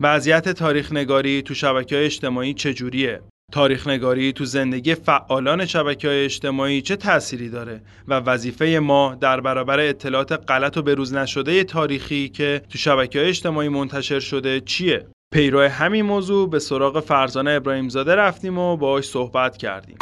وضعیت تاریخ نگاری تو شبکه های اجتماعی چجوریه؟ تاریخ نگاری تو زندگی فعالان شبکه های اجتماعی چه تأثیری داره و وظیفه ما در برابر اطلاعات غلط و بروز نشده تاریخی که تو شبکه های اجتماعی منتشر شده چیه؟ پیرو همین موضوع به سراغ فرزانه ابراهیم زاده رفتیم و باهاش صحبت کردیم.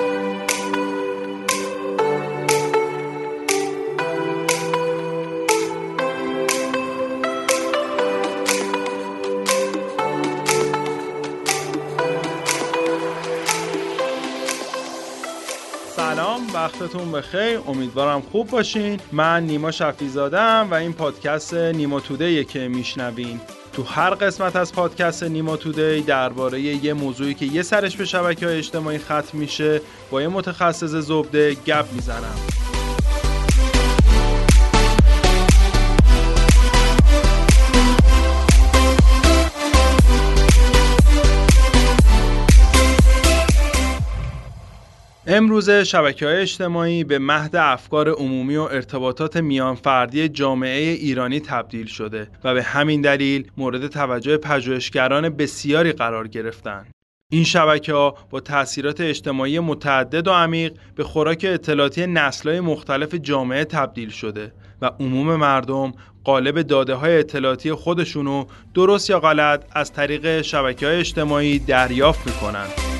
وقتتون بخیر امیدوارم خوب باشین. من نیما شفیزادم و این پادکست نیما توده که میشنوین. تو هر قسمت از پادکست نیما تودی درباره یه موضوعی که یه سرش به شبکه های اجتماعی ختم میشه با یه متخصص زبده گپ می‌زنم. امروز شبکه های اجتماعی به مهد افکار عمومی و ارتباطات میان فردی جامعه ایرانی تبدیل شده و به همین دلیل مورد توجه پژوهشگران بسیاری قرار گرفتند. این شبکه ها با تاثیرات اجتماعی متعدد و عمیق به خوراک اطلاعاتی نسل‌های مختلف جامعه تبدیل شده و عموم مردم قالب داده های اطلاعاتی خودشونو درست یا غلط از طریق شبکه های اجتماعی دریافت می‌کنند.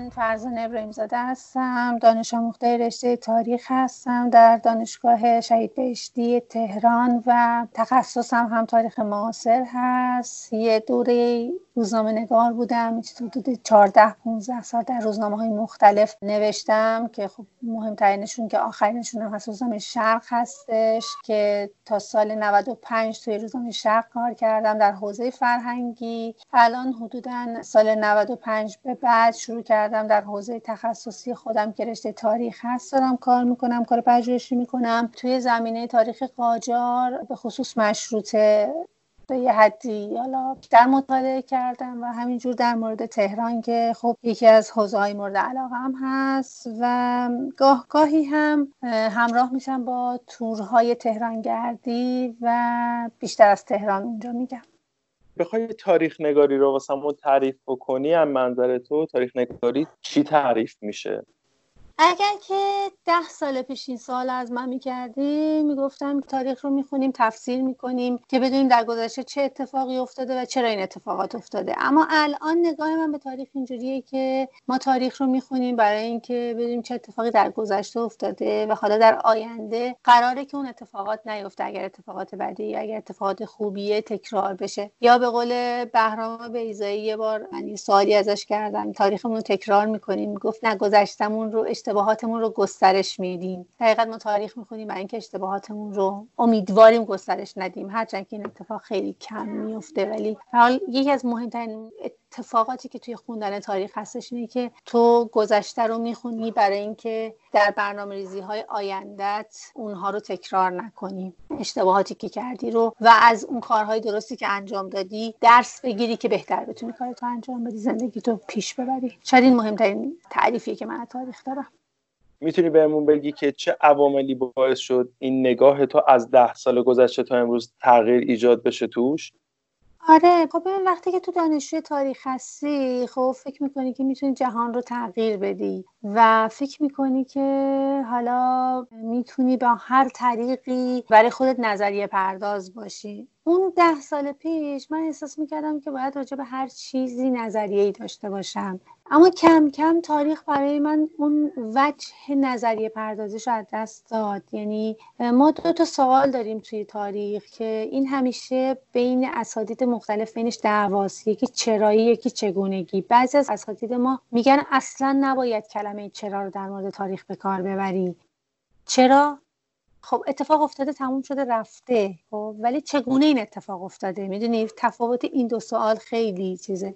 من فرزان ابراهیم زاده هستم دانش آموخته رشته تاریخ هستم در دانشگاه شهید بهشتی تهران و تخصصم هم تاریخ معاصر هست. یه دوره روزنامه نگار بودم حدود 14 15 سال در روزنامه های مختلف نوشتم که خب مهمترینشون که آخرینشون هم هست روزنامه شرق هستش که تا سال 95 توی روزنامه شرق کار کردم در حوزه فرهنگی. الان حدودا سال 95 به بعد شروع کردم در حوزه تخصصی خودم که رشته تاریخ هست دارم کار می‌کنم کار پژوهشی می‌کنم. توی زمینه تاریخ قاجار به خصوص مشروطه به یه حدی حالا در مطالعه کردم و همینجور در مورد تهران که خب یکی از حوزه های مورد علاقه هم هست و گاه گاهی هم همراه میشم با تورهای تهران گردی و بیشتر از تهران اونجا میگم. بخوای تاریخ نگاری رو واسمون تعریف بکنی هم منظر تو تاریخ نگاری چی تعریف میشه؟ اگر که ده سال پیش این سال از من می‌کردیم می‌گفتم تاریخ رو می‌خونیم تفسیر می‌کنیم که بدونیم در گذشته چه اتفاقی افتاده و چرا این اتفاقات افتاده. اما الان نگاه من به تاریخ اینجوریه که ما تاریخ رو می‌خونیم برای اینکه بدونیم چه اتفاقی در گذشته افتاده و حالا در آینده قراره که اون اتفاقات نیفته اگر اتفاقات یا اگر اتفاقات خوبیه تکرار بشه. یا به قول بهرام بیزایی یه بار من سوالی ازش کردم تاریخمون تکرار می‌کنیم. گفت نه گذشتمون رو اشتباهاتمون رو گسترش میدیم. حقیقت ما تاریخ می‌خونیم برای اینکه اشتباهاتمون رو امیدواریم گسترش ندیم. هرچند که این اتفاق خیلی کم میفته ولی حال یکی از مهمترین اتفاقاتی که توی خوندن تاریخ هستش اینه که تو گذشته رو می‌خونی برای اینکه در برنامه ریزی های آیندت اونها رو تکرار نکنی. اشتباهاتی که کردی رو و از اون کارهای درستی که انجام دادی درس بگیری که بهتر بتونی کارتو انجام بدی زندگی تو پیش ببری. شاید این مهمترین تعریفیه که من تاریخ دارم. می‌تونی بهمون بگی که چه عواملی باعث شد این نگاه تو از ده سال گذشته تا امروز تغییر ایجاد بشه توش؟ آره خب ببین وقتی که تو دانشجوی تاریخ هستی خب فکر می‌کنی که می‌تونی جهان رو تغییر بدی. و فکر می‌کنی که حالا می‌تونی با هر طریقی برای خودت نظریه پرداز باشی. اون ده سال پیش من احساس می‌کردم که باید راجع به هر چیزی نظریه ای داشته باشم. اما کم کم تاریخ برای من اون وجه نظریه پردازش از دست داد. یعنی ما دو تا سوال داریم توی تاریخ که این همیشه بین اساتید مختلف بینش دعواست. یکی چرایی یکی چگونگی. بعضی از اساتید ما میگن اصلا نباید کلمه چرا رو در مورد تاریخ به کار ببری؟ چرا؟ خب اتفاق افتاده تموم شده رفته خب؟ ولی چگونه این اتفاق افتاده؟ می‌دونی تفاوت این دو سوال خیلی چیزه.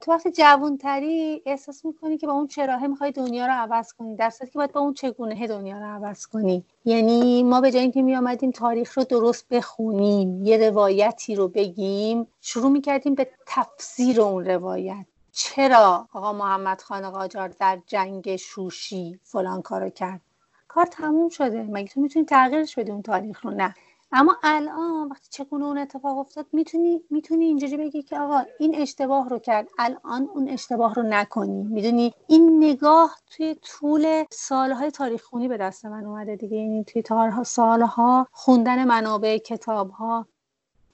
تو وقتی جوانتری احساس می‌کنی که با اون چراهه می‌خوای دنیا رو عوض کنی در که باید با اون چگونه دنیا رو عوض کنی. یعنی ما به جای اینکه میآمدیم تاریخ رو درست بخونیم یه روایتی رو بگیم شروع می‌کردیم به تفسیر اون روایت. چرا آقا محمد خان قاجار در جنگ شوشی فلان کارو کرد؟ کار تموم شده. مگه تو می‌تونی تغییرش بدی اون تاریخ رو؟ نه. اما الان وقتی چگونه اون اتفاق افتاد می‌تونی می‌تونی اینجوری بگی که آقا این اشتباه رو کرد الان اون اشتباه رو نکنی. می‌دونی؟ این نگاه توی طول سالهای تاریخ خونی به دست من اومده دیگه. یعنی توی سالها خوندن منابع کتابها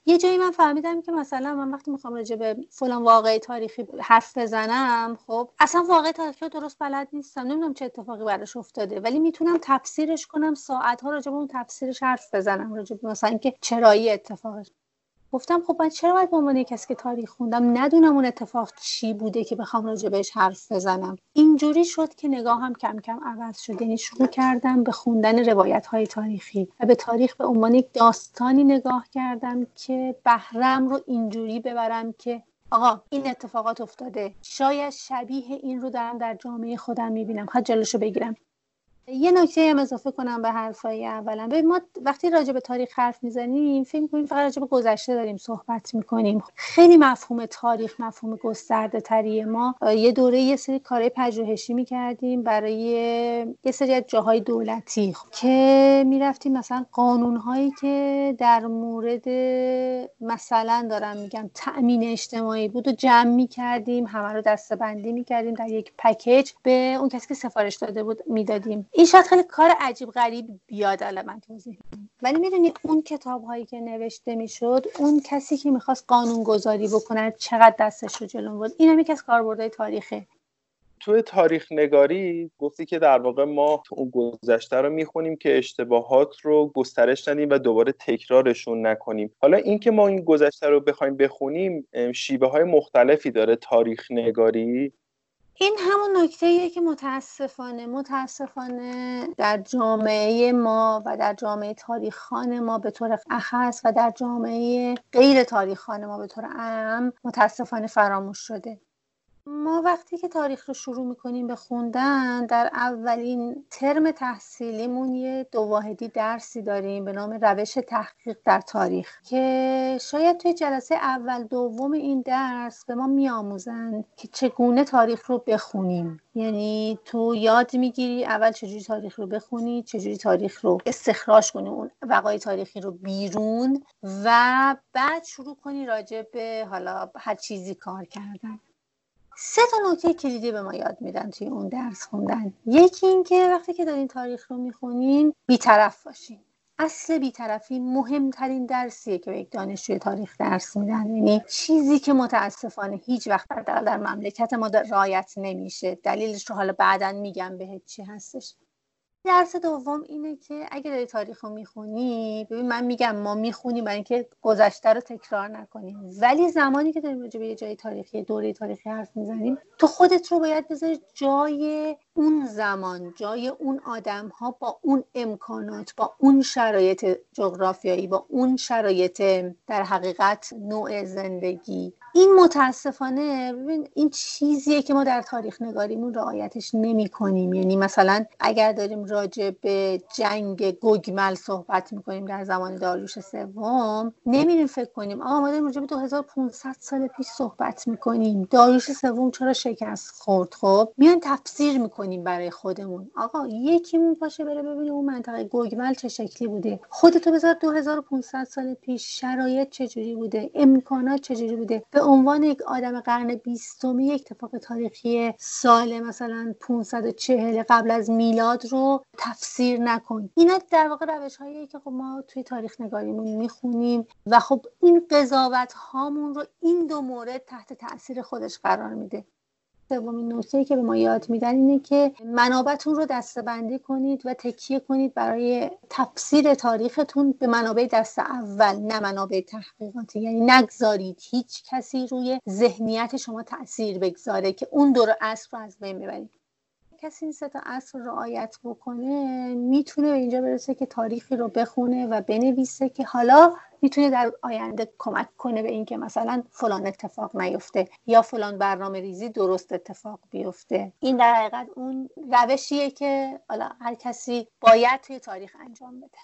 یه جایی من فهمیدم که مثلا من وقتی می‌خوام راجع به فلان واقعی تاریخی حرف بزنم خب اصلا واقع تاریخی درست بلد نیستم. نمی‌دونم چه اتفاقی براش افتاده ولی می‌تونم تفسیرش کنم ساعت ها راجع به اون تفسیرش حرف بزنم راجع به مثلا اینکه چرایی اتفاقش. گفتم خب من چرا باید به عنوان کسی که تاریخ خوندم ندونم اون اتفاق چی بوده که بخوام راجع بهش حرف بزنم. اینجوری شد که نگاهم کم کم عوض شد. یعنی شروع کردم به خوندن روایت های تاریخی و به تاریخ به عنوان یک داستانی نگاه کردم که بهرم رو اینجوری ببرم که آقا این اتفاقات افتاده. شاید شبیه این رو دارم در جامعه خودم می‌بینم. خواهد جلوشو بگیرم. یه نکته هم اضافه کنم به حرفای اولا. ببین ما وقتی راجع به تاریخ حرف می‌زنیم فکر می‌کنیم فقط راجع به گذشته داریم صحبت می‌کنیم. خیلی مفهوم تاریخ مفهوم گسترده تری ما. یه دوره یه سری کارهای پژوهشی می‌کردیم برای یه سری از جاهای دولتی. که می‌رفتیم مثلا قانونهایی که در مورد مثلا دارم میگم تأمین اجتماعی بود و جمع می‌کردیم همه رو دسته بندی می‌کردیم در یک پکیج به اون کسی که سفارش داده بود می‌دادیم. این شاید خیلی کار عجیب غریب بیاد الان من توضیح ولی می‌دونی اون کتاب هایی که نوشته می‌شد اون کسی که می‌خواست قانون گذاری بکنه چقدر دستش رو جلو بود این هم یکی از کاربردهای تاریخه. توی تاریخ نگاری گفتی که در واقع ما اون گذشته رو می‌خونیم که اشتباهات رو گسترش ندیم و دوباره تکرارشون نکنیم. حالا اینکه ما این گذشته رو بخوایم بخونیم شیبه های مختلفی داره تاریخ نگاری این همون نکته که متاسفانه متاسفانه در جامعه ما و در جامعه تاریخان ما به طور اخص و در جامعه غیر تاریخان ما به طور عام متاسفانه فراموش شده. ما وقتی که تاریخ رو شروع می‌کنیم به خوندن در اولین ترم تحصیلیمون یه دو واحدی درسی داریم به نام روش تحقیق در تاریخ که شاید توی جلسه اول دوم این درس به ما میآموزند که چگونه تاریخ رو بخونیم. یعنی تو یاد می‌گیری اول چجوری تاریخ رو بخونی چجوری تاریخ رو استخراج کنی اون وقای تاریخی رو بیرون و بعد شروع کنی راجع به حالا هر چیزی کار کردن. سه تا نکته کلیدی به ما یاد میدن توی اون درس خوندن. یکی اینکه وقتی که دارین تاریخ رو می‌خونین بیطرف باشین. اصل بیطرفی مهمترین درسیه که به یک دانشجوی تاریخ درس میدن. یعنی چیزی که متاسفانه هیچ وقت در, مملکت ما رعایت نمیشه. دلیلش رو حالا بعدا میگم بهت چی هستش. درس دوم اینه که اگه داری تاریخ رو می‌خونی ببین من میگم ما می‌خونیم برای اینکه گذشته رو تکرار نکنیم. ولی زمانی که داریم راجع یه جای تاریخی دوره تاریخی حرف می‌زنیم تو خودت رو باید بذاری جای اون زمان جای اون آدم ها با اون امکانات با اون شرایط جغرافیایی با اون شرایط در حقیقت نوع زندگی. این متاسفانه ببین این چیزیه که ما در تاریخ نگاریمون رعایتش نمی کنیم یعنی مثلا اگر داریم راجع به جنگ گوگمل صحبت می‌کنیم در زمان داریوش سوم نمیریم فکر کنیم آقا ما داریم راجع به 2500 سال پیش صحبت می‌کنیم. داریوش سوم چرا شکست خورد؟ خب میان تفسیر می‌کنیم برای خودمون. آقا یکیمون پاشه بره ببینیم اون منطقه گوگمل چه شکلی بوده. خودتو بذار 2500 سال پیش شرایط چجوری بوده امکانات چجوری بوده. به عنوان یک آدم قرن بیستمی یک اتفاق تاریخی سال مثلا 540 قبل از میلاد رو تفسیر نکن. اینا در واقع روش هایی که خب ما توی تاریخ نگاریمون می‌خونیم و خب این قضاوت هامون رو این دو مورد تحت تاثیر خودش قرار میده. سومین نکته که به ما یاد میدن اینه که منابعتون رو دستبندی کنید و تکیه کنید برای تفسیر تاریختون به منابع دست اول نه منابع تحقیقاتی. یعنی نگذارید هیچ کسی روی ذهنیت شما تاثیر بگذاره که اون دور اصل رو از بین ببرید. کسی این سه تا اصل رعایت بکنه می‌تونه اینجا برسه که تاریخی رو بخونه و بنویسه که حالا می‌تونه در آینده کمک کنه به اینکه مثلا فلان اتفاق نیفته یا فلان برنامه ریزی درست اتفاق بیفته. این در حقیقت اون روشیه که حالا هر کسی باید توی تاریخ انجام بده.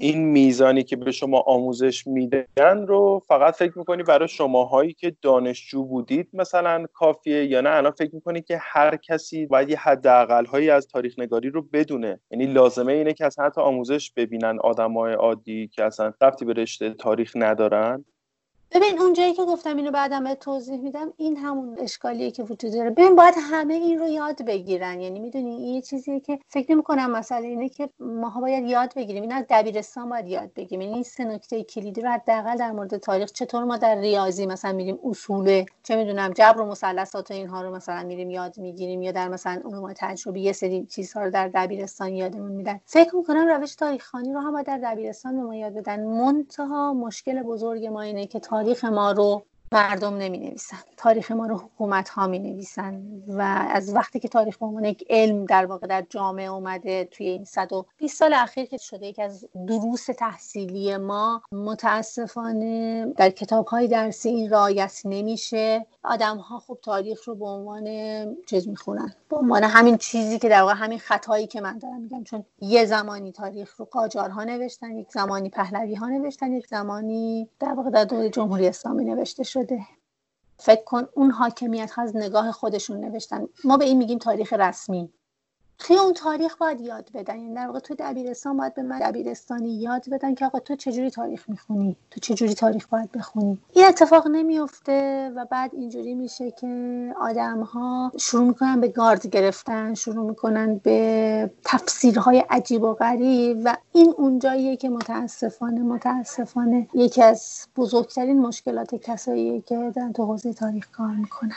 این میزانی که به شما آموزش میدن رو فقط فکر می‌کنی برای شماهایی که دانشجو بودید مثلا کافیه یا نه؟ الان فکر می‌کنی که هر کسی باید یه حداقل هایی از تاریخ نگاری رو بدونه. یعنی لازمه اینه که اصلا حتی آموزش ببینن آدمای عادی که اصلا رفتی به رشته تاریخ ندارن. ببین اونجایی که گفتم اینو بعدم به توضیح میدم این همون اشکالیه که وجود داره. ببین باید همه این رو یاد بگیرن. یعنی می‌دونی این یه چیزیه که فکر نمی کنم مسئله اینه که ماها باید یاد بگیریم. این از دبیرستان باید یاد بگیریم. یعنی این سه نکته کلیدی رو حداقل در مورد تاریخ چطور ما در ریاضی مثلا میریم اصول چه می‌دونم جبر و مثلثات و اینها رو مثلا میریم یاد می‌گیریم یا در مثلا علوم تجربی یه سری چیزها رو در دبیرستان یادمون میدن. فکر می‌کنم روش تاریخ خانی رو هم باید در دبیرستان به ما یاد بدن. منتها مشکل بزرگ ما اینه که تاریخ ما رو مردم نمی نویسن تاریخ ما رو حکومت ها می نویسن و از وقتی که تاریخ یک علم در واقع در جامعه اومده توی این 120 سال اخیر که شده یک از دروس تحصیلی ما متاسفانه در کتاب های درسی این رعایت نمیشه. آدم ها خوب تاریخ رو به عنوان چیز می‌خونن. به عنوان همین چیزی که در واقع همین خطایی که من دارم میگم. چون یه زمانی تاریخ رو قاجارها نوشتن یک زمانی پهلوی ها نوشتن یک زمانی در واقع در دوره جمهوری اسلامی نوشته شده. فکر کن اون حاکمیت ها از نگاه خودشون نوشتن. ما به این میگیم تاریخ رسمی. توی اون تاریخ باید یاد بدن. یعنی در واقع تو دبیرستان باید به من دبیرستانی یاد بدن که آقا تو چجوری تاریخ می‌خونی؟ تو چجوری تاریخ باید بخونی؟ این اتفاق نمیفته و بعد اینجوری میشه که آدم ها شروع می‌کنن به گارد گرفتن شروع می‌کنن به تفسیرهای عجیب و غریب و این اونجاییه که متاسفانه متاسفانه یکی از بزرگترین مشکلات کسایی که در تو حوزه تاریخ کار می‌کنن.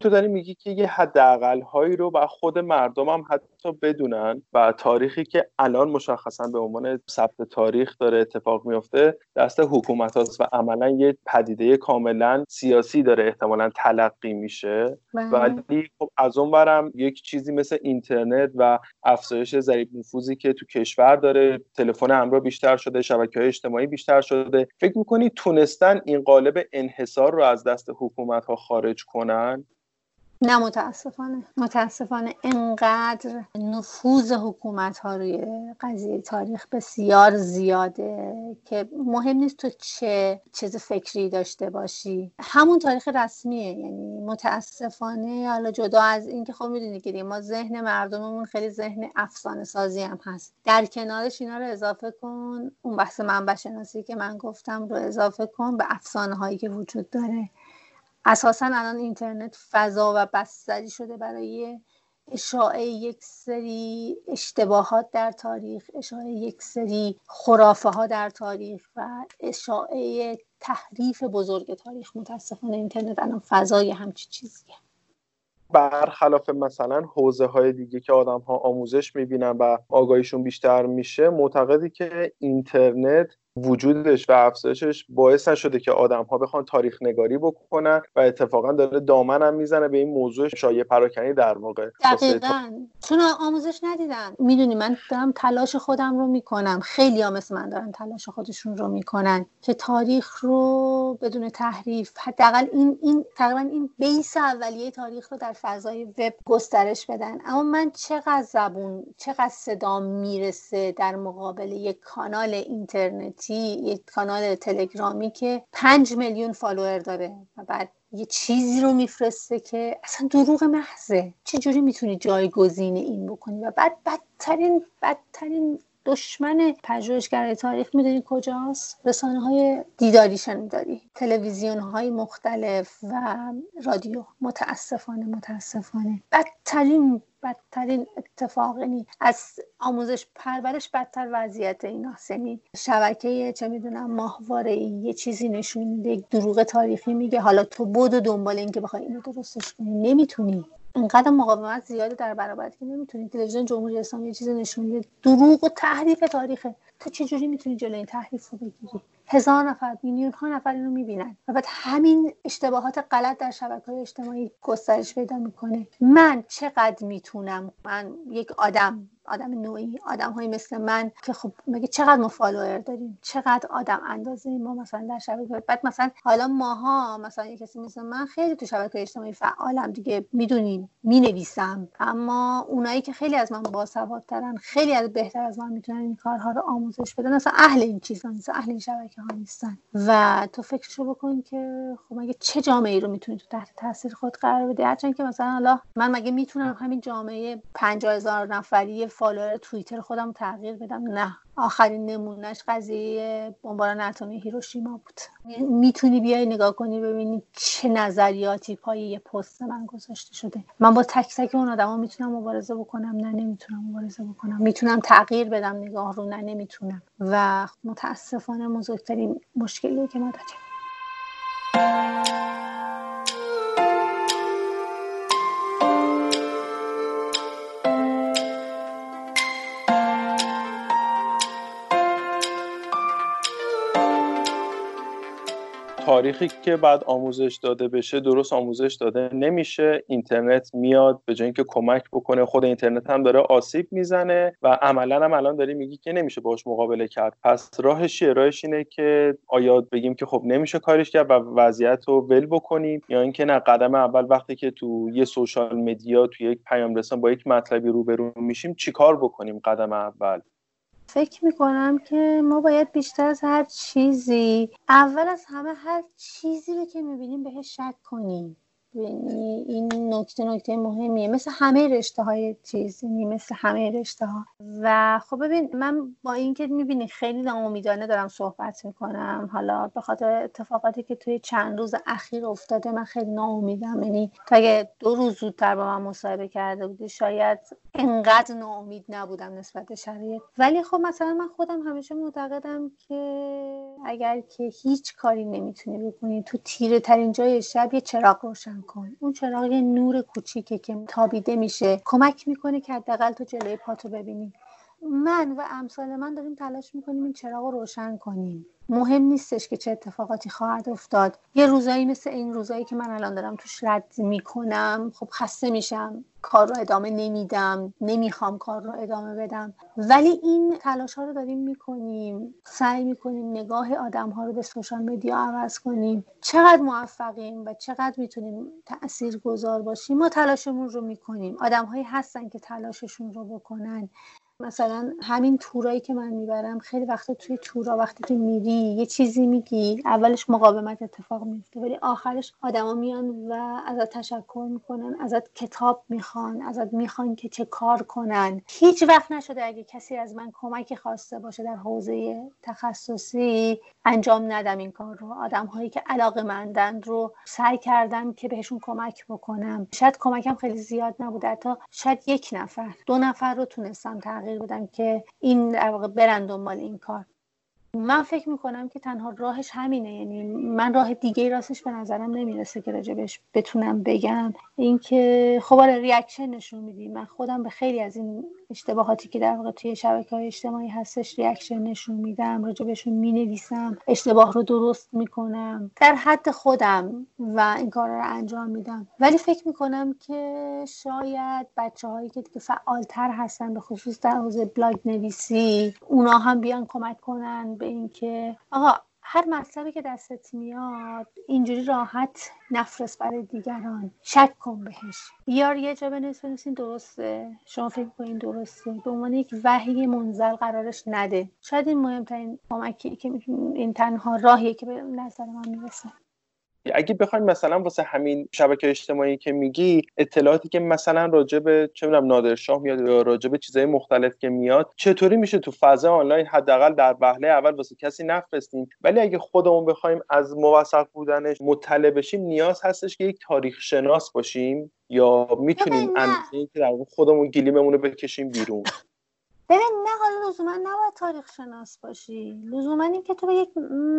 تو داری میگی که یه حداقل هایی رو و خود مردم هم حتی بدونن و تاریخی که الان مشخصا به عنوان ثبت تاریخ داره اتفاق میفته دست حکومت هاست و عملا یه پدیده کاملا سیاسی داره احتمالا تلقی میشه بله. ولی خب از اون برم یک چیزی مثل اینترنت و افزایش ضریب نفوذی که تو کشور داره تلفن همراه بیشتر شده شبکه های اجتماعی بیشتر شده فکر می‌کنی تونستن این قالب انحصار رو از دست حکومت ها خارج کنن نه متاسفانه. متاسفانه انقدر نفوذ حکومت ها روی قضیه تاریخ بسیار زیاده که مهم نیست تو چه چیز فکری داشته باشی. همون تاریخ رسمیه یعنی متاسفانه. حالا جدا از اینکه خب می‌دونی که ما ذهن مردممون خیلی ذهن افسانه سازی هم هست. در کنارش اینا رو اضافه کن. اون بحث منبع شناسی که من گفتم رو اضافه کن به افسانه هایی که وجود داره. اساسا الان اینترنت فضا و بستری شده برای اشاعه یک سری اشتباهات در تاریخ اشاعه یک سری خرافه ها در تاریخ و اشاعه تحریف بزرگ تاریخ. متاسفانه اینترنت الان فضای همچی چیزیه. برخلاف مثلا حوزه های دیگه که آدم ها آموزش می‌بینن و آگاهیشون بیشتر میشه معتقدی که اینترنت وجودش و افزایشش باعث نشده که آدم ها بخوان تاریخ نگاری بکنن و اتفاقا داره دامن هم می‌زنه به این موضوع شایع پراکنی در واقع دقیقا. چون آموزش ندیدن. می‌دونی من دارم تلاش خودم رو می‌کنم. خیلی ها مثل من دارن تلاش خودشون رو می‌کنن که تاریخ رو بدون تحریف حداقل این این تقریبا این بیس اولیه تاریخ رو در فضای وب گسترش بدن. اما من چقدر زبون چقدر صدا می‌رسه در مقابل یک کانال اینترنت یک کانال تلگرامی که پنج میلیون فالوور داره و بعد یه چیزی رو میفرسته که اصلا دروغ محضه. چجوری می‌تونی جایگزین این بکنی؟ و بعد بدترین بدترین دشمن پژوهشگر تاریخ می‌دونی کجاست؟ رسانه های دیداری شنیداری تلویزیون های مختلف و رادیو. متاسفانه متاسفانه. بدترین بدترین اتفاق یعنی از آموزش پرورش بدتر وضعیت این یعنی شبکه چه می‌دونم ماهواره یه چیزی نشون میده دروغ تاریخی میگه. حالا تو بود و دنبال اینکه بخوای اینو درستش کنی نمی‌تونی. اینقدر مقاومت زیاده در برابر که نمی‌تونی. تلویزیون جمهوری اسلامی یه چیزی نشون میده. دروغ و تحریف تاریخه. تو چجوری می‌تونی جلوی این تحریف رو بگیری؟ هزار نفر میلیون ها نفر اینو می‌بینن. و بعد همین اشتباهات غلط در شبکه های اجتماعی گسترش پیدا می‌کنه. من چقدر می‌تونم؟ من یک آدم. آدم نوعی آدم های مثل من که خب مگه چقدر ما فالوور داریم؟ چقدر آدم اندازه ما مثلا در شبکه بعد مثلا حالا ماها مثلا یه کسی مثل من خیلی تو شبکه اجتماعی فعالم دیگه می‌دونیم می‌نویسم. اما اونایی که خیلی از من باسوادترن خیلی از بهتر از من می‌تونن این کارها رو آموزش بدن. اصلا اهل این چیزا نیستن اهل این شبکه ها نیستن. و تو فکرشو بکن که خب مگه چه جامعه ای رو می‌تونی تو تحت تاثیر خود قرار بدی؟ هرچند که مثلا حالا من مگه می‌تونم همین جامعه 50 هزار نفری فالوور توییتر خودم تغییر بدم. نه آخرین نمونهش قضیه بمباران اتمی هیروشیما بود. می‌تونی بیای نگاه کنی ببینی چه نظریاتی پای یه پست من گذاشته شده. من با تک تک اون آدما می‌تونم مبارزه بکنم نه نمی‌تونم مبارزه بکنم. می‌تونم تغییر بدم نگاه رو نه نمی‌تونم. و متاسفانه بزرگترین مشکلی که ما داریم تاریخی که بعد آموزش داده بشه درست آموزش داده نمیشه. اینترنت میاد به جای اینکه کمک بکنه. خود اینترنت هم داره آسیب می‌زنه و عملا هم الان داری میگی که نمیشه باش مقابله کرد. پس راهش چیه؟ راهش اینه که آیا بگیم که خب نمیشه کارش کرد و وضعیت رو ول بکنیم یا اینکه نه قدم اول وقتی که تو یه سوشال مدیا تو یک پیام رسان با یک مطلبی روبرو میشیم چیکار بکنیم قدم اول؟ فکر می‌کنم که ما باید بیشتر از هر چیزی اول از همه هر چیزی رو که می‌بینیم بهش شک کنیم. این نکته نکته مهمیه. مثل همه رشته های چیز مثل همه رشته ها و خب ببین من با اینکه می‌بینی خیلی ناامیدانه دارم صحبت می‌کنم. حالا به خاطر اتفاقاتی که توی چند روز اخیر افتاده من خیلی ناامیدم. یعنی تا اگه دو روز زودتر با من مصاحبه کرده بودی شاید انقدر ناامید نبودم نسبت به شرایط. ولی خب مثلا من خودم همیشه معتقدم که اگر که هیچ کاری نمی‌تونی بکنی تو تیره ترین جای شب یه چراغ روشن کن اون چراغ نور کوچیکه که تابیده میشه. کمک می‌کنه که حداقل تو جلوی پاتو ببینی. من و امثال من داریم تلاش می‌کنیم این چراغ رو روشن کنیم. مهم نیستش که چه اتفاقاتی خواهد افتاد. یه روزایی مثل این روزایی که من الان دارم توش رد می‌کنم خب خسته میشم کار رو ادامه نمیدم نمی‌خوام کار رو ادامه بدم. ولی این تلاش ها رو داریم می‌کنیم. سعی می‌کنیم نگاه آدم ها رو به سوشال مدیا عوض کنیم. چقدر موفقیم و چقدر می‌تونیم تأثیر گذار باشیم؟ ما تلاشمون رو می‌کنیم. آدم هایی هستن که تلاششون رو بکنن. مثلا همین تورایی که من می‌برم خیلی وقتا توی تورا وقتی که میری یه چیزی میگی اولش مقاومت اتفاق میفته ولی آخرش آدما میان و ازت تشکر می‌کنن ازت کتاب می‌خوان ازت می‌خوان که چه کار کنن. هیچ وقت نشده اگه کسی از من کمک خواسته باشه در حوزه تخصصی انجام ندم این کار رو. آدم هایی که علاقه مندن رو سعی کردم که بهشون کمک بکنم. شاید کمکم خیلی زیاد نبوده حتی شاید یک نفر دو نفر رو تونستم تغییر بدم که این در واقع برن دنبال این کار. من فکر می‌کنم که تنها راهش همینه. یعنی من راه دیگه راستش به نظرم نمی‌رسه که راجبش بتونم بگم. اینکه خب آره reaction نشون میدی. من خودم به خیلی از این اشتباهاتی که در واقع توی شبکه های اجتماعی هستش reaction نشون میدم راجبشون می‌نویسم اشتباه رو درست می‌کنم. در حد خودم و این کار رو انجام میدم. ولی فکر می‌کنم که شاید بچه هایی که دیگه فعالتر هستن به خصوص در حوزه بلاگ نویسی اونا هم بیان کمک کنن به اینکه آقا هر مطلبی که دستت میاد اینجوری راحت نفرست برای دیگران. شک کن بهش. بیار یه جا بنویس درسته. شما فکر کنین درسته. به عنوان یک وحی منزل قرارش نده. شاید این مهمترین کمکی که این تنها راهیه که به نظر من می‌رسه. اگه بخوایم مثلا واسه همین شبکه اجتماعی که میگی اطلاعاتی که مثلا راجع به چه می‌دونم نادرشاه میاد یا راجع به چیزای مختلف که میاد چطوری میشه تو فضا آنلاین حداقل در وهله اول واسه کسی نفرستیم؟ ولی اگه خودمون بخوایم از موثق بودنش مطلع بشیم نیاز هستش که یک تاریخ شناس باشیم یا می‌تونیم اندازه که در خودمون گلیممون رو بکشیم بیرون. ببین نه حالا لزوما نباید تاریخ شناس باشی. لزوما این که تو به یک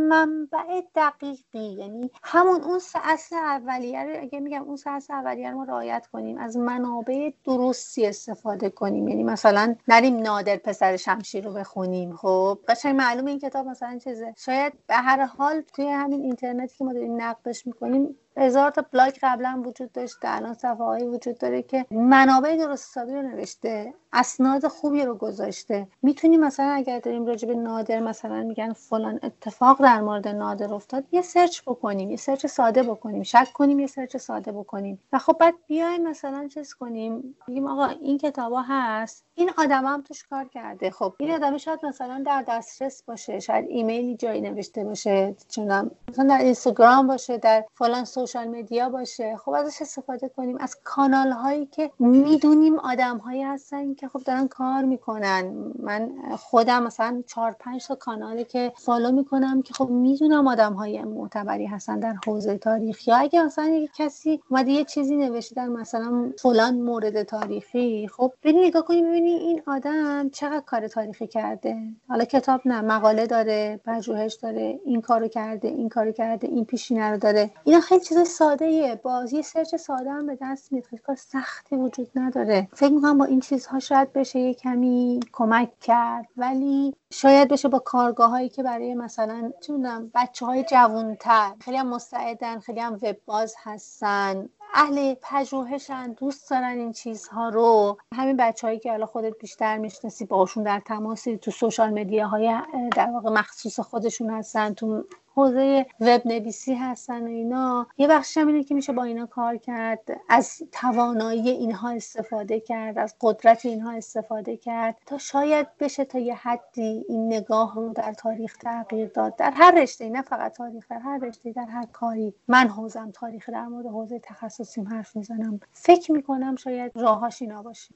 منبع دقیقی یعنی همون اون اصل اولیه رو اگه میگم اون اصل اولیه رو رعایت کنیم از منابع درستی استفاده کنیم. یعنی مثلا نریم نادر پسر شمشیر رو بخونیم خب؟ قشنگ معلومه این کتاب مثلا چیزه؟ شاید به هر حال توی همین اینترنتی که ما داریم نقدش می‌کنیم هزار تا بلاگ قبلا وجود داشته الان صفحه هایی وجود داره که منابع درست حسابی رو نوشته اسناد خوبی رو گذاشته. می‌تونیم مثلا اگر داریم راجع به نادر مثلا میگن فلان اتفاق در مورد نادر افتاد یه سرچ بکنیم یه سرچ ساده بکنیم شک کنیم یه سرچ ساده بکنیم. و خب بعد بیایم مثلا چیز کنیم بگیم آقا این کتابا هست این آدم هم توش کار کرده. خب این آدم شاید مثلا در دسترس باشه شاید ایمیلی جایی نوشته باشه چونم مثلا در اینستاگرام باشه در فلان social media باشه. خب ازش استفاده کنیم. از کانال هایی که می‌دونیم آدم هایی هستن که خب دارن کار می‌کنن. من خودم مثلا چهار پنج تا کانالی که follow می‌کنم که خب می‌دونم آدم های معتبری هستن در حوزه تاریخ. یا اگه مثلا کسی اومده یه چیزی نوشته در مثلا فلان مورد تاریخی خب بریم نگاه کنیم ببینی این آدم چقدر کار تاریخی کرده. حالا کتاب نه مقاله داره پژوهش داره این کارو کرده این کارو کرده این پیشینه رو داره. اینا خیلی ساده ایه بازی سرچ ساده هم به دست میاد. کار سختی وجود نداره. فکر می‌کنم با این چیزها شاید بشه یه کمی کمک کرد. ولی شاید بشه با کارگاه هایی که برای مثلا چونم بچه های جوانتر خیلی هم مستعدن خیلی هم وب باز هستن. اهل پژوهشن دوست دارن این چیزها رو. همین بچههایی که حالا خودت بیشتر می‌شناسی باشون در تماسی تو سوشال های در واقع مخصوص خودشون هستن تو حوزه وب نویسی هستن و اینا. یه بخشی هم اینه که میشه با اینا کار کرد. از توانایی اینها استفاده کرد از قدرت اینها استفاده کرد. تا شاید بشه تا یه حدی این نگاه رو در تاریخ تغییر داد. در هر رشته نه فقط تاریخ در هر رشته در هر کاری. من حوزم تاریخ در مورد حوزه تخصصیم حرف می‌زنم. فکر می‌کنم شاید راهاش اینا باشه.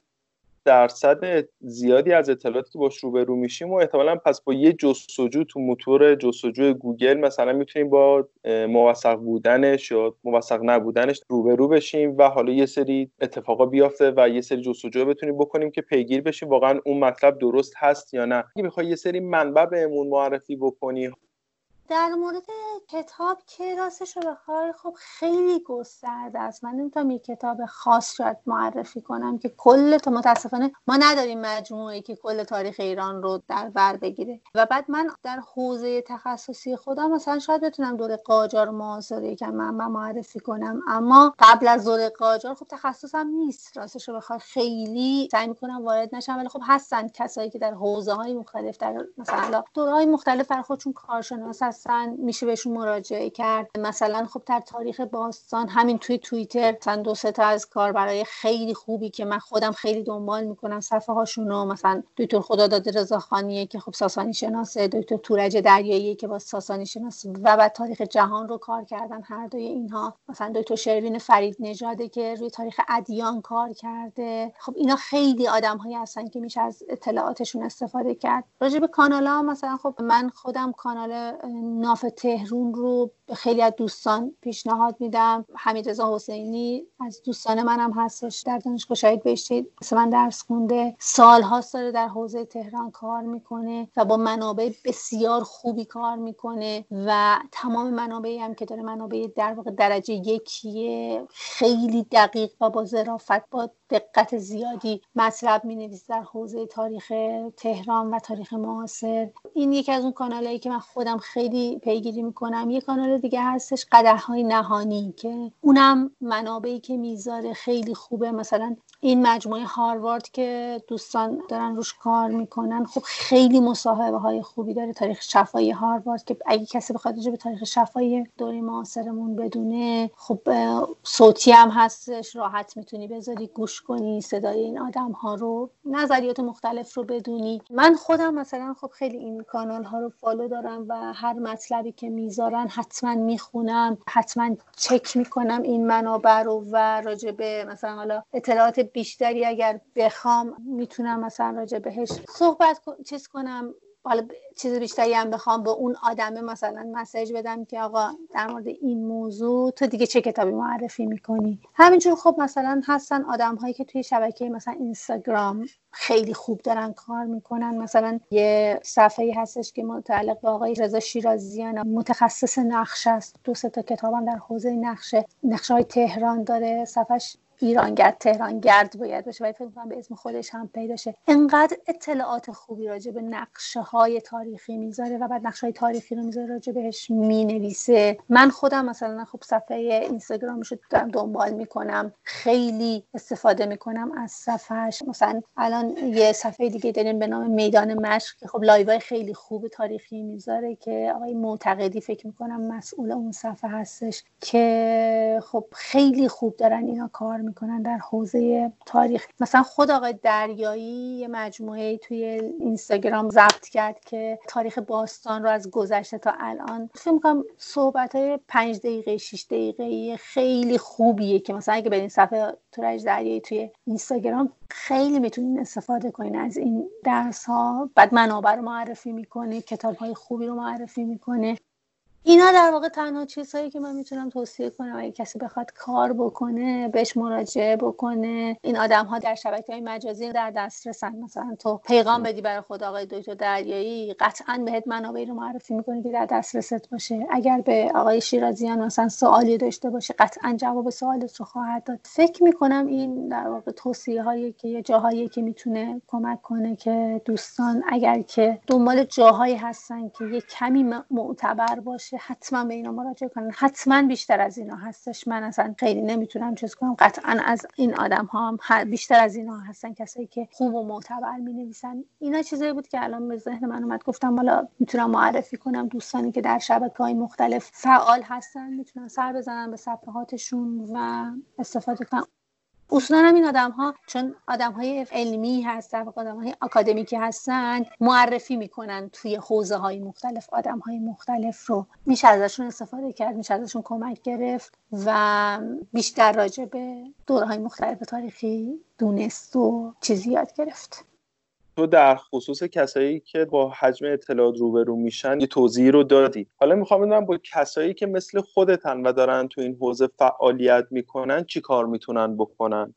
درصد زیادی از اطلاعاتی که باش روبرو میشیم و احتمالا پس با یه جستجو تو موتور جستجوی گوگل مثلا می‌تونیم با موثق بودنش یا موثق نبودنش روبرو بشیم و حالا یه سری اتفاقا بیافته و یه سری جستجو بتونیم بکنیم که پیگیر بشیم. واقعا اون مطلب درست هست یا نه؟ اگه می‌خوای یه سری منبع بهمون معرفی بکنی در مورد کتاب که راستش رو بخوای خب خیلی گسترده است. من نمی‌تونم یک کتاب خاص شاید معرفی کنم که کل تا متاسفانه ما نداریم مجموعه که کل تاریخ ایران رو در بر بگیره. و بعد من در حوزه تخصصی خودم مثلا شاید بتونم دوره قاجار معاصره که من معرفی کنم. اما قبل از دوره قاجار خب تخصصم نیست. راستش رو بخوای خیلی سعی می‌کنم وارد نشم. ولی خب هستن کسایی که در حوزه های مختلف در مثلا دوره های مختلف برای خودشون کارشناس هستن میشه بهشون مراجعه کرد. مثلا خب در تاریخ باستان همین توی توییتر مثلا دو سه تا از کار برای خیلی خوبی که من خودم خیلی دنبال می‌کنم صفحه هاشونو مثلا دکتر خداداد رضاخانیه که خب ساسانی شناسه دکتر تورج دریایی که با ساسانی شناس و بعد تاریخ جهان رو کار کردن هر دوی اینها. مثلا دکتر شروین فرید نژاده که روی تاریخ ادیان کار کرده. خب اینا خیلی آدم هایی هستن که میشه از اطلاعاتشون استفاده کرد. راجع به کانال ها مثلا خب من خودم کانال ناف تهرون رو خیلی از دوستان پیشنهاد میدم. حمید رضا حسینی از دوستان منم هستش. در دانشگاه شهید بهشتی من درس خونده. سالهاست داره در حوزه تهران کار می‌کنه و با منابع بسیار خوبی کار می‌کنه و تمام منابعی هم که داره منابع در واقع درجه یکیه. خیلی دقیق و با ظرافت با دقت زیادی مطلب می نویسه در حوزه تاریخ تهران و تاریخ معاصر. این یکی از اون کانالایی که من خودم خیلی پیگیری می‌کنم. یه کانال دیگه هستش قدر های نهانی که اونم منابعی که می‌ذاره خیلی خوبه. مثلا این مجموعه هاروارد که دوستان دارن روش کار می‌کنن خب خیلی مصاحبه های خوبی داره. تاریخ شفایی هاروارد که اگه کسی بخواد به تاریخ شفایی دوره معاصرمون بدونه خب صوتی هم هستش. راحت می‌تونی بذاری گوش کنی صدای این آدم ها رو نظریات مختلف رو بدونی. من خودم مثلا خب خیلی این کانال ها رو فالو دارم و هر مطلبی که می‌ذارن حتما می‌خونم حتما چک می‌کنم این منابع رو و راجبه مثلا حالا اطلاعات بیشتری اگر بخوام می‌تونم مثلا راجع بهش صحبت چیز کنم. حالا چیز بیشتری هم بخوام به اون آدمه مثلا مسیج بدم که آقا در مورد این موضوع تو دیگه چه کتابی معرفی می‌کنی؟ همینجور خب مثلا هستن آدم هایی که توی شبکه مثلا اینستاگرام خیلی خوب دارن کار می‌کنن. مثلا یه صفحه هستش که متعلق به آقای رضا شیرازیان متخصص نقش است. دو سه تا کتابم در حوزه نقشه نقشه های تهران داره. صفحش ایرانگرد تهرانگرد باید باشه. ولی فکر می‌کنم به اسم خودش هم پیدا شه. انقدر اطلاعات خوبی راجع به نقشه های تاریخی می‌ذاره و بعد نقشه های تاریخی رو می‌ذاره راجع بهش می‌نویسه. من خودم مثلا خب صفحه اینستاگرامش رو دارم دنبال می‌کنم. خیلی استفاده می‌کنم از صفحش مثلا الان یه صفحه دیگه داریم به نام میدان مشق که خب لایوهای خیلی خوب تاریخی می‌ذاره که آقای معتقدی فکر می‌کنم مسئول اون صفحه هستش که خب خیلی خوب دارن اینا کار می‌کنن در حوزه تاریخ. مثلا خود آقای دریایی یه مجموعه توی اینستاگرام ضبط کرد که تاریخ باستان رو از گذشته تا الان. فکر می‌کنم صحبت های پنج دقیقه 6 دقیقه خیلی خوبیه که مثلا اگه برین صفحه تورج دریایی توی اینستاگرام خیلی می‌تونین استفاده کنین از این درس ها بعد منابع رو معرفی می‌کنه کتاب های خوبی رو معرفی می‌کنه. اینا در واقع تنها چیزهایی که من می‌تونم توصیه کنم اگه کسی بخواد کار بکنه بهش مراجعه بکنه. این آدم ها در شبکه های مجازی در دسترسن. مثلا تو پیغام بدی برای خود آقای دکتر دریایی قطعا بهت منابعی رو معرفی می‌کنی که در دسترست باشه. اگر به آقای شیرازیان مثلا سوالی داشته باشه قطعا جواب سوالت رو خواهد داد. فکر می‌کنم این در واقع توصیه هایی که یه جاهایی که می‌تونه کمک کنه که دوستان اگر که دنبال جاهایی هستن که یه کمی معتبر باشه حتما به اینا مراجعه کنن. حتما بیشتر از اینا هستش. من اصلا خیلی نمی‌تونم چیز کنم. قطعا از این آدم ها هم بیشتر از اینا هستن کسایی که خوب و معتبر می نویسن اینا چیزایی بود که الان به ذهن من اومد. گفتم حالا می‌تونم معرفی کنم. دوستانی که در شبکه های مختلف فعال هستن می‌تونن سر بزنن به صفحاتشون و استفاده کنن. اصولا هم این آدم ها چون آدم های علمی هستن و آدم های اکادمیکی هستن معرفی می‌کنن توی حوزه های مختلف آدم های مختلف رو. میشه ازشون استفاده کرد میشه ازشون کمک گرفت و بیشتر راجع به دوره های مختلف تاریخی دونست و چیزی یاد گرفت. تو در خصوص کسایی که با حجم اطلاعات روبرو میشن یه توضیحی رو دادی. حالا می‌خوام بدونم با کسایی که مثل خودتن و دارن تو این حوزه فعالیت می‌کنن چی کار می‌تونن بکنن؟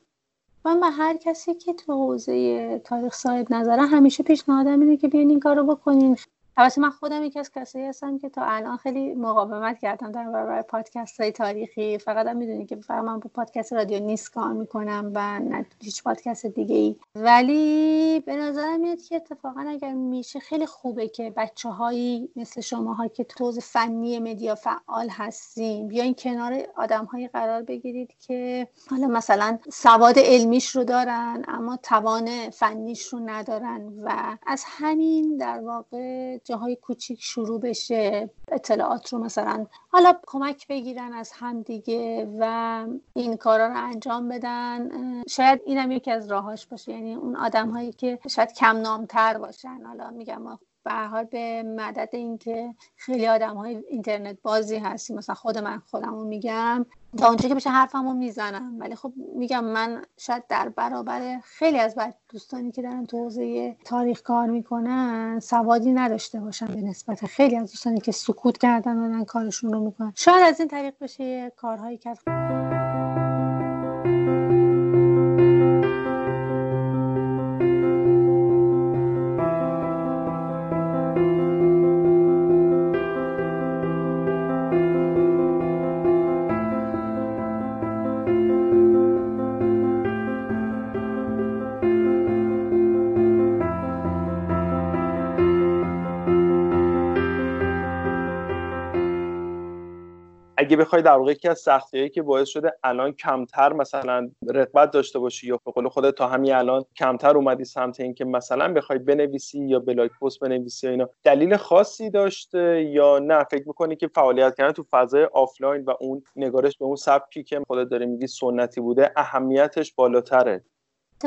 من به هر کسی که تو حوزه تاریخ صاحب نظره همیشه پیشنهادم اینه که بیاین این کارو بکنین. البته من خودم یکی از کسایی هستم که تا الان خیلی مقاومت کردم در برابر پادکست های تاریخی. فقط هم می‌دونی که فقط من با پادکست رادیو نیست کار می‌کنم و نه هیچ پادکست دیگه ای ولی به نظرم میاد که اتفاقا اگر میشه خیلی خوبه که بچه هایی مثل شما که توز فنی مدیا فعال هستیم بیاین کنار آدم هایی قرار بگیرید که حالا مثلا سواد علمیش رو دارن اما توان فنیش رو ندارن و از همین در واقع جاهای کوچیک شروع بشه اطلاعات رو مثلا حالا کمک بگیرن از همدیگه و این کارا رو انجام بدن شاید اینم یکی از راهاش باشه. یعنی اون آدم هایی که شاید کم نامتر باشن. حالا میگم به حال به مدد اینکه خیلی آدم های اینترنت بازی هستیم مثلا خود من خودم رو میگم تا اونجا که بشه حرفمو می‌زنم. ولی خب میگم من شاید در برابر خیلی از بعد دوستانی که دارن تو تاریخ کار می‌کنن سوادی نداشته باشن به نسبت خیلی از دوستانی که سکوت کردن و کارشون رو می‌کنن. شاید از این طریق بشه کارهایی کرد. اگه بخوای در واقع یکی از سختیایی که باعث شده الان کمتر مثلا رغبت داشته باشی یا به قول خودت تا همین الان کمتر اومدی سمت اینکه مثلا بخوای بنویسی یا blog post بنویسی اینا دلیل خاصی داشته یا نه؟ فکر می‌کنی که فعالیت کردن تو فضای آفلاین و اون نگارش به اون سبکی که خودت داری میگی سنتی بوده اهمیتش بالاتره؟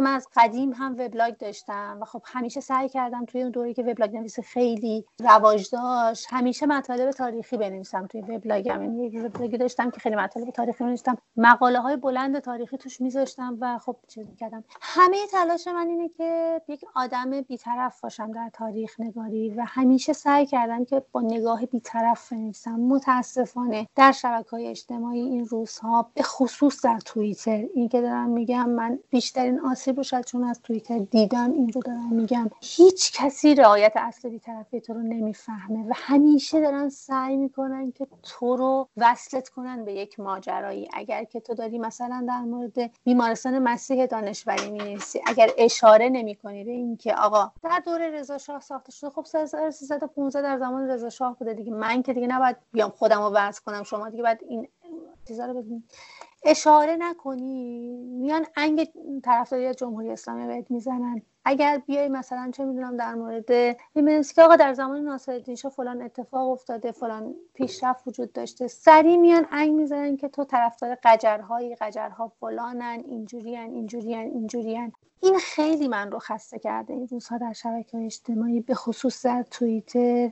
من از قدیم هم وبلاگ داشتم و خب همیشه سعی کردم توی اون دوره‌ای که وبلاگ نویسی خیلی رواج داشت همیشه مطالب تاریخی بنویسم توی وبلاگم. یعنی یک وبلاگی داشتم که خیلی مطالب تاریخی نوشتم مقاله های بلند تاریخی توش میذاشتم و خب چیز کردم. همه تلاش من اینه که یک آدم بیطرف باشم در تاریخ نگاری و همیشه سعی کردم که با نگاه بیطرف بنویسم. متاسفانه در شبکه های اجتماعی این روزها به خصوص در توییتر این که دارم میگم من بیشترین تاثیر رو شاید چون از توییتر دیدم این رو دارم میگم. هیچ کسی رعایت اصل بیطرفی تو رو نمی‌فهمه و همیشه دارن سعی می‌کنن که تو رو وصلت کنن به یک ماجرایی. اگر که تو داری مثلا در مورد بیمارستان مسیح دانشوری می‌نویسی اگر اشاره نمی‌کنی به اینکه آقا در دوره رضا شاه ساخته شده خب 1315 در زمان رضا شاه بوده دیگه. من که دیگه نباید بیام خودم رو وضع کنم شما دیگه باید این چیزا رو بدونید اشاره نکنی؟ میان انگ طرفداری جمهوری اسلامی بهت می‌زنن. اگر بیای مثلا چه می‌دونم در مورد می‌بینید که آقا در زمان ناصرالدین شاه فلان اتفاق افتاده فلان پیشرفت وجود داشته سری میان انگ می‌زنن که تو طرفدار قجرهایی قجرها فلانن اینجورین اینجورین اینجورین. این خیلی من رو خسته کرده این روزها در شبکه اجتماعی به خصوص در توییتر.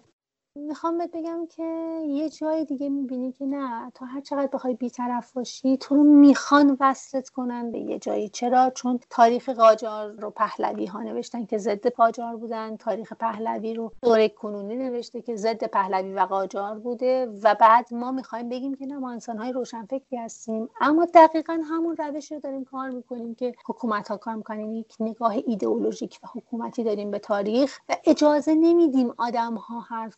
می‌خوام بهت بگم که یه جای دیگه می‌بینی که نه تا هر چقدر بخوای بیطرف باشی تو رو می‌خوان وصلت کنن به یه جایی. چرا؟ چون تاریخ قاجار رو پهلوی ها نوشتن که ضد قاجار بودن. تاریخ پهلوی رو دوره کنونی نوشته که ضد پهلوی و قاجار بوده. و بعد ما می‌خوایم بگیم که نه ما انسان های روشنفکری هستیم. اما دقیقا همون روش رو داریم کار می‌کنیم که حکومت ها کار می‌کنیم یک نگاه ایدئولوژیک و حکومتی داریم به تاریخ و اجازه نمیدیم آدم ها حرف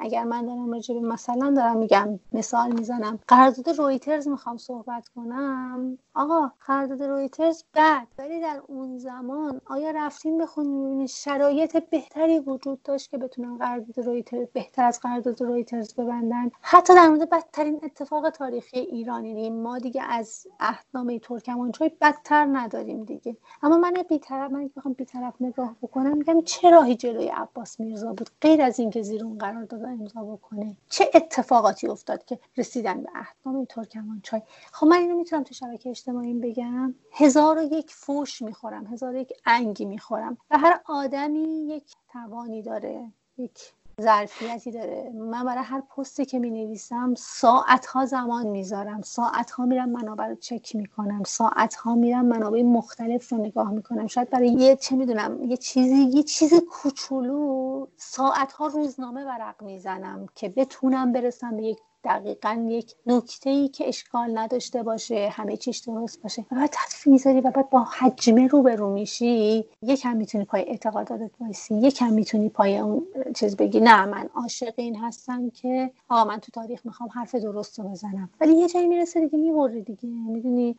اگر من دارم راجع به مثلا دارم میگم مثال می‌زنم. قرارداد رویترز می‌خوام صحبت کنم. آقا قرارداد رویترز بعد ولی در اون زمان آیا رفتیم بخونیم شرایط بهتری وجود داشت که بتونن قرارداد رویترز بهتر از قرارداد رویترز ببندن؟ حتی در مورد بدترین اتفاق تاریخی ایرانی یعنی ما دیگه از عهدنامه ترکمانچای بدتر نداریم دیگه. اما من بیطرف من بخوام بیطرف نگاه بکنم. میگم چه راهی جلوی عباس میرزا بود؟ غیر از اینکه زیر اون قرار داد امضا بکنه. چه اتفاقاتی افتاد که رسیدن به احکام ترکمانچای خب من اینو می‌تونم تو شبکه اجتماعی بگم. هزار و یک فوش می‌خورم هزار و یک انگی می‌خورم. و هر آدمی یک توانی داره یک ظرفیتی داره من برای هر پستی که می نویسم ساعت ها زمان می‌ذارم. ساعت ها میرم منابع رو چک می‌کنم. ساعت ها میرم منابع مختلف رو نگاه می‌کنم. شاید برای یه چه می‌دونم یه چیزی یه چیز کوچولو ساعت ها روزنامه ورق می‌زنم که بتونم برسم به یک دقیقا یک نکته ای که اشکال نداشته باشه همه چیش درست باشه. و بعد تدفی می‌ذاری و بعد با حجمه رو میشی یکم می‌تونی پای اعتقاداتت وایسی یکم می‌تونی پای اون چیز بگی. نه من عاشق این هستم که آقا من تو تاریخ می‌خوام حرف درست رو بزنم. ولی یه جایی می‌رسه دیگه می‌بره دیگه. می‌دونی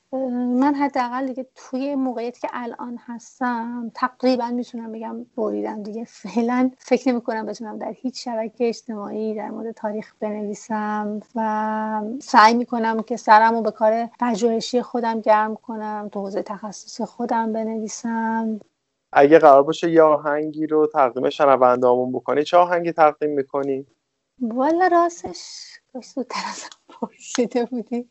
من حداقل دیگه توی موقعیت که الان هستم تقریبا می‌تونم بگم بریدم دیگه. فعلا فکر نمی کنم بتونم در هیچ شبکه اجتماعی در مورد تاریخ بنویسم. و سعی می‌کنم که سرم رو به کار پژوهشی خودم گرم کنم تو حوزه تخصص خودم بنویسم اگه قرار باشه یه آهنگی رو تقدیم شنوندهامون بکنی چه آهنگی تقدیم می‌کنی؟ والا راستش زودتر از پرسیده بودی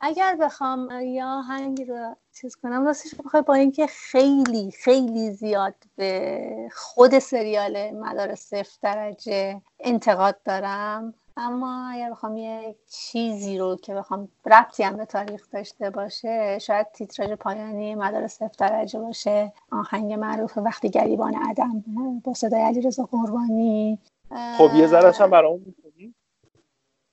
اگر بخوام یه آهنگی رو چیز کنم راستش بخوای با اینکه خیلی خیلی زیاد به خود سریال مدارس صفر درجه انتقاد دارم اما اگر بخوام یه چیزی رو که بخوام ربطی هم به تاریخ داشته باشه شاید تیتراژ پایانی مدارس درجه باشه آهنگ معروف وقتی گریبان عدم با صدای علی رضا قربانی. خب یه ذره هم برامون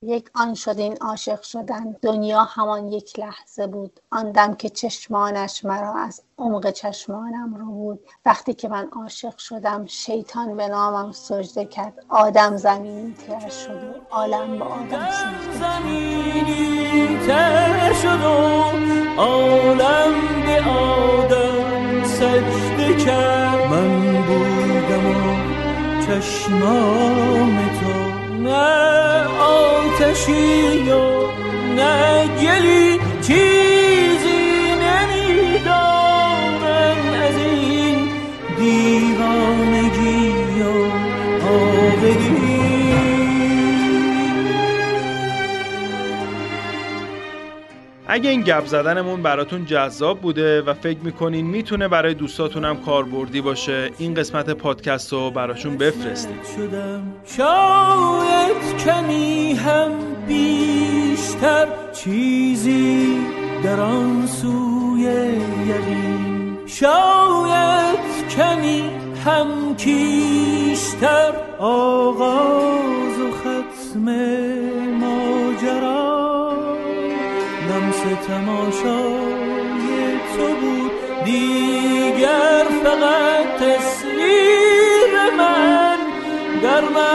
یک آن شدین عاشق شدن. دنیا همان یک لحظه بود. آن دم که چشمانش مرا از عمق چشمانم رو بود. وقتی که من عاشق شدم شیطان به نامم سجده کرد. آدم زمینی تر شد و عالم به آدم زمینی تر شد و عالم به آدم سجده کرد. من بودم و چشمان تو نه آتشی و نه گلی اگه این گپ زدنمون براتون جذاب بوده و فکر می‌کنین می‌تونه برای دوستاتونم کاربردی باشه این قسمت پادکست رو براشون بفرستید. شاید کمی هم بیشتر چیزی در آن سوی یقین. شاید کمی هم کیشتر آغاز و ختم تماشای تو بود. دیگر فقط تصویر من. در من